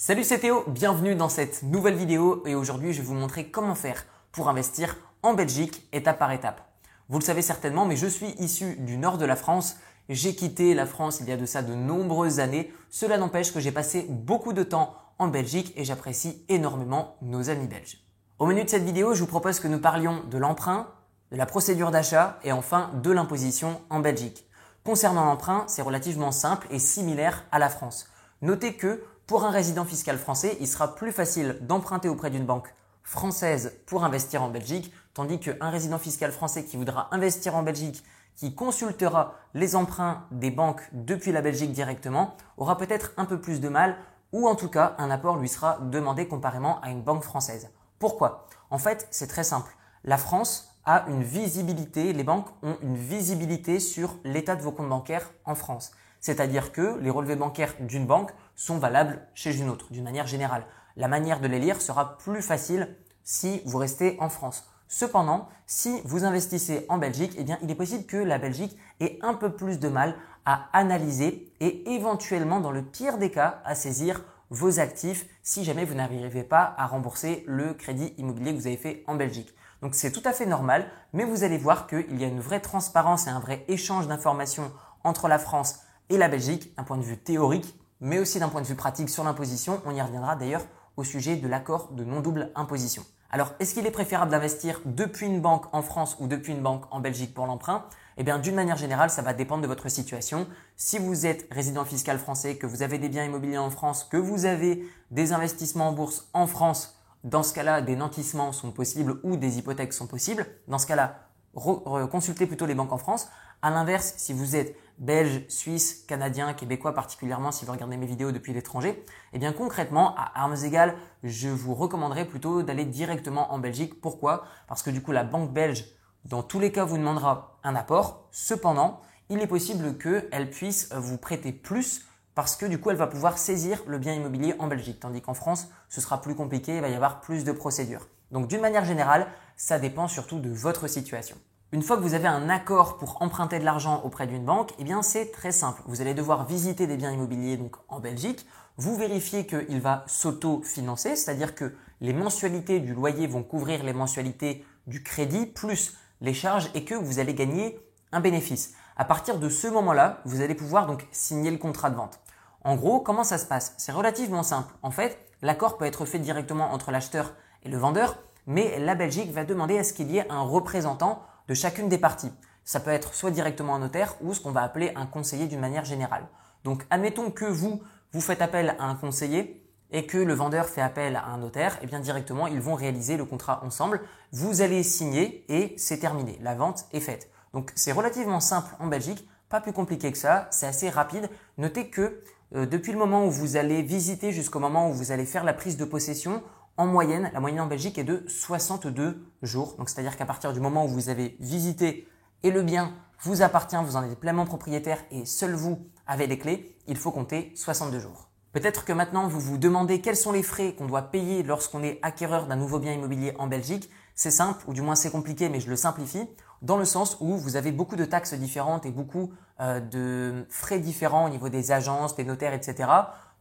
Salut c'est Théo, bienvenue dans cette nouvelle vidéo et aujourd'hui je vais vous montrer comment faire pour investir en Belgique étape par étape. Vous le savez certainement mais je suis issu du nord de la France, j'ai quitté la France il y a de ça de nombreuses années, cela n'empêche que j'ai passé beaucoup de temps en Belgique et j'apprécie énormément nos amis belges. Au menu de cette vidéo je vous propose que nous parlions de l'emprunt, de la procédure d'achat et enfin de l'imposition en Belgique. Concernant l'emprunt, c'est relativement simple et similaire à la France. Notez que pour un résident fiscal français, il sera plus facile d'emprunter auprès d'une banque française pour investir en Belgique, tandis qu'un résident fiscal français qui voudra investir en Belgique, qui consultera les emprunts des banques depuis la Belgique directement, aura peut-être un peu plus de mal, ou en tout cas un apport lui sera demandé comparément à une banque française. Pourquoi? En fait, c'est très simple. La France a une visibilité, les banques ont une visibilité sur l'état de vos comptes bancaires en France. C'est-à-dire que les relevés bancaires d'une banque sont valables chez une autre, d'une manière générale. La manière de les lire sera plus facile si vous restez en France. Cependant, si vous investissez en Belgique, eh bien, il est possible que la Belgique ait un peu plus de mal à analyser et éventuellement, dans le pire des cas, à saisir vos actifs si jamais vous n'arrivez pas à rembourser le crédit immobilier que vous avez fait en Belgique. Donc c'est tout à fait normal, mais vous allez voir qu'il y a une vraie transparence et un vrai échange d'informations entre la France et la Belgique, d'un point de vue théorique, mais aussi d'un point de vue pratique sur l'imposition. On y reviendra d'ailleurs au sujet de l'accord de non-double imposition. Alors, est-ce qu'il est préférable d'investir depuis une banque en France ou depuis une banque en Belgique pour l'emprunt? Eh bien, d'une manière générale, ça va dépendre de votre situation. Si vous êtes résident fiscal français, que vous avez des biens immobiliers en France, que vous avez des investissements en bourse en France, dans ce cas-là, des nantissements sont possibles ou des hypothèques sont possibles. Dans ce cas-là, consultez plutôt les banques en France. À l'inverse, si vous êtes belge, suisse, canadien, québécois particulièrement, si vous regardez mes vidéos depuis l'étranger, eh bien concrètement, à armes égales, je vous recommanderais plutôt d'aller directement en Belgique. Pourquoi? Parce que du coup, la banque belge, dans tous les cas, vous demandera un apport. Cependant, il est possible qu'elle puisse vous prêter plus parce que du coup, elle va pouvoir saisir le bien immobilier en Belgique. Tandis qu'en France, ce sera plus compliqué, il va y avoir plus de procédures. Donc d'une manière générale, ça dépend surtout de votre situation. Une fois que vous avez un accord pour emprunter de l'argent auprès d'une banque, eh bien c'est très simple. Vous allez devoir visiter des biens immobiliers donc en Belgique. Vous vérifiez qu'il va s'auto-financer, c'est-à-dire que les mensualités du loyer vont couvrir les mensualités du crédit plus les charges et que vous allez gagner un bénéfice. À partir de ce moment-là, vous allez pouvoir donc signer le contrat de vente. En gros, comment ça se passe? C'est relativement simple. En fait, l'accord peut être fait directement entre l'acheteur et le vendeur, mais la Belgique va demander à ce qu'il y ait un représentant de chacune des parties. Ça peut être soit directement un notaire ou ce qu'on va appeler un conseiller d'une manière générale. Donc admettons que vous, vous faites appel à un conseiller et que le vendeur fait appel à un notaire, et eh bien directement ils vont réaliser le contrat ensemble. Vous allez signer et c'est terminé. La vente est faite. Donc c'est relativement simple en Belgique, pas plus compliqué que ça, c'est assez rapide. Notez que euh, depuis le moment où vous allez visiter jusqu'au moment où vous allez faire la prise de possession, en moyenne, la moyenne en Belgique est de 62 jours. Donc, c'est-à-dire qu'à partir du moment où vous avez visité et le bien vous appartient, vous en êtes pleinement propriétaire et seul vous avez les clés, il faut compter 62 jours. Peut-être que maintenant vous vous demandez quels sont les frais qu'on doit payer lorsqu'on est acquéreur d'un nouveau bien immobilier en Belgique. C'est simple, ou du moins c'est compliqué, mais je le simplifie, dans le sens où vous avez beaucoup de taxes différentes et beaucoup euh, de frais différents au niveau des agences, des notaires, etc.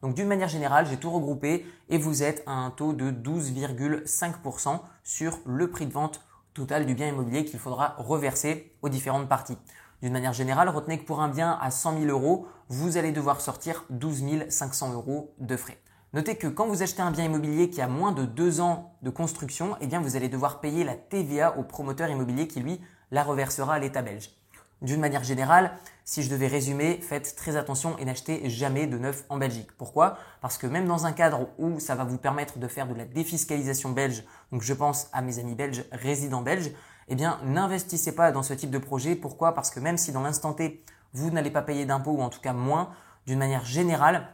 Donc d'une manière générale, j'ai tout regroupé et vous êtes à un taux de 12,5% sur le prix de vente total du bien immobilier qu'il faudra reverser aux différentes parties. D'une manière générale, retenez que pour un bien à 100 000 euros, vous allez devoir sortir 12 500 euros de frais. Notez que quand vous achetez un bien immobilier qui a moins de 2 ans de construction, eh bien vous allez devoir payer la TVA au promoteur immobilier qui lui la reversera à l'État belge. D'une manière générale, si je devais résumer, faites très attention et n'achetez jamais de neuf en Belgique. Pourquoi? Parce que même dans un cadre où ça va vous permettre de faire de la défiscalisation belge, donc je pense à mes amis belges résidents belges, eh bien n'investissez pas dans ce type de projet. Pourquoi? Parce que même si dans l'instant T, vous n'allez pas payer d'impôts ou en tout cas moins, d'une manière générale,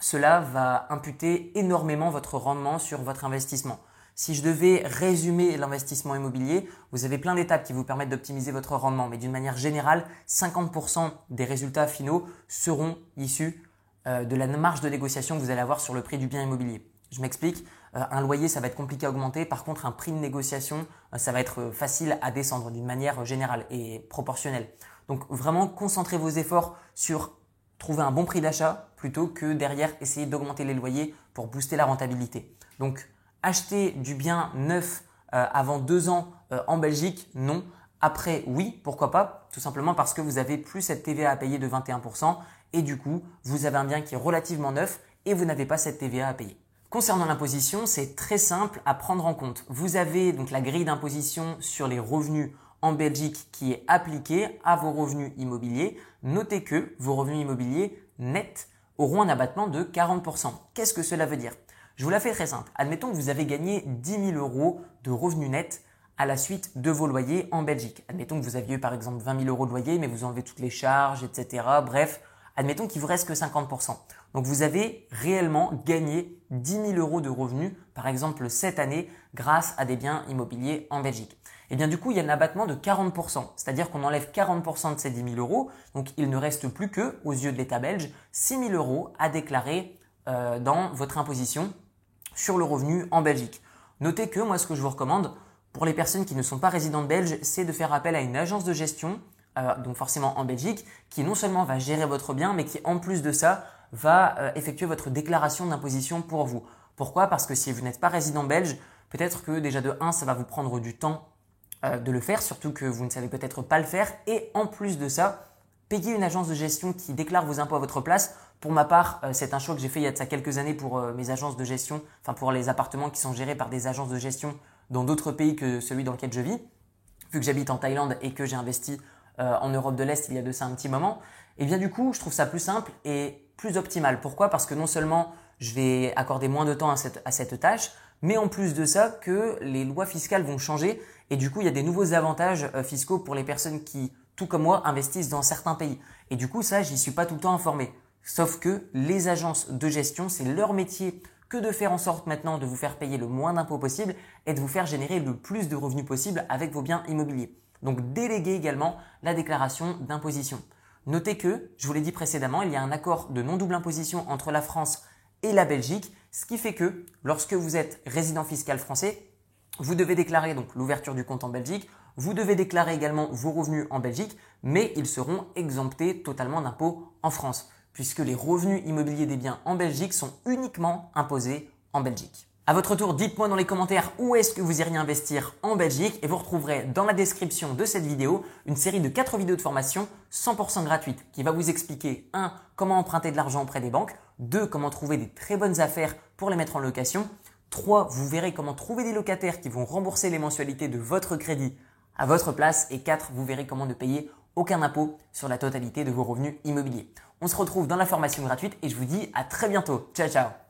cela va imputer énormément votre rendement sur votre investissement. Si je devais résumer l'investissement immobilier, vous avez plein d'étapes qui vous permettent d'optimiser votre rendement, mais d'une manière générale, 50% des résultats finaux seront issus euh, de la marge de négociation que vous allez avoir sur le prix du bien immobilier. Je m'explique, euh, un loyer, ça va être compliqué à augmenter, par contre, un prix de négociation, euh, ça va être facile à descendre d'une manière générale et proportionnelle. Donc vraiment, concentrez vos efforts sur trouver un bon prix d'achat plutôt que derrière essayer d'augmenter les loyers pour booster la rentabilité. Donc acheter du bien neuf euh, avant deux ans euh, en Belgique, non. Après, oui, pourquoi pas? Tout simplement parce que vous avez plus cette TVA à payer de 21% et du coup, vous avez un bien qui est relativement neuf et vous n'avez pas cette TVA à payer. Concernant l'imposition, c'est très simple à prendre en compte. Vous avez donc la grille d'imposition sur les revenus en Belgique qui est appliquée à vos revenus immobiliers. Notez que vos revenus immobiliers nets auront un abattement de 40%. Qu'est-ce que cela veut dire? Je vous la fais très simple. Admettons que vous avez gagné 10 000 euros de revenus nets à la suite de vos loyers en Belgique. Admettons que vous aviez par exemple 20 000 euros de loyer, mais vous enlevez toutes les charges, etc. Bref, admettons qu'il vous reste que 50%. Donc vous avez réellement gagné 10 000 euros de revenus, par exemple cette année, grâce à des biens immobiliers en Belgique. Et eh bien du coup, il y a un abattement de 40%, c'est-à-dire qu'on enlève 40% de ces 10 000 euros, donc il ne reste plus que, aux yeux de l'État belge, 6 000 euros à déclarer euh, dans votre imposition sur le revenu en Belgique. Notez que moi, ce que je vous recommande, pour les personnes qui ne sont pas résidentes belges, c'est de faire appel à une agence de gestion euh, donc forcément en Belgique, qui non seulement va gérer votre bien, mais qui en plus de ça va euh, effectuer votre déclaration d'imposition pour vous. Pourquoi? Parce que si vous n'êtes pas résident belge, peut-être que déjà de 1, ça va vous prendre du temps euh, de le faire, surtout que vous ne savez peut-être pas le faire. Et en plus de ça, payer une agence de gestion qui déclare vos impôts à votre place. Pour ma part, c'est un choix que j'ai fait il y a de ça quelques années pour mes agences de gestion, enfin pour les appartements qui sont gérés par des agences de gestion dans d'autres pays que celui dans lequel je vis. Vu que j'habite en Thaïlande et que j'ai investi euh, en Europe de l'Est il y a de ça un petit moment, et eh bien du coup, je trouve ça plus simple et plus optimal. Pourquoi? Parce que non seulement je vais accorder moins de temps à cette, à cette tâche, mais en plus de ça, que les lois fiscales vont changer et du coup, il y a des nouveaux avantages euh, fiscaux pour les personnes qui, tout comme moi, investissent dans certains pays. Et du coup, ça, j'y suis pas tout le temps informé. Sauf que les agences de gestion, c'est leur métier que de faire en sorte maintenant de vous faire payer le moins d'impôts possible et de vous faire générer le plus de revenus possible avec vos biens immobiliers. Donc déléguer également la déclaration d'imposition. Notez que, je vous l'ai dit précédemment, il y a un accord de non-double imposition entre la France et la Belgique, ce qui fait que lorsque vous êtes résident fiscal français, vous devez déclarer donc l'ouverture du compte en Belgique, vous devez déclarer également vos revenus en Belgique, mais ils seront exemptés totalement d'impôts en France, puisque les revenus immobiliers des biens en Belgique sont uniquement imposés en Belgique. À votre tour, dites-moi dans les commentaires où est-ce que vous iriez investir en Belgique et vous retrouverez dans la description de cette vidéo une série de 4 vidéos de formation 100% gratuites qui va vous expliquer 1. comment emprunter de l'argent auprès des banques, 2. comment trouver des très bonnes affaires pour les mettre en location, 3. vous verrez comment trouver des locataires qui vont rembourser les mensualités de votre crédit à votre place et 4. vous verrez comment ne payer aucun impôt sur la totalité de vos revenus immobiliers. On se retrouve dans la formation gratuite et je vous dis à très bientôt. Ciao ciao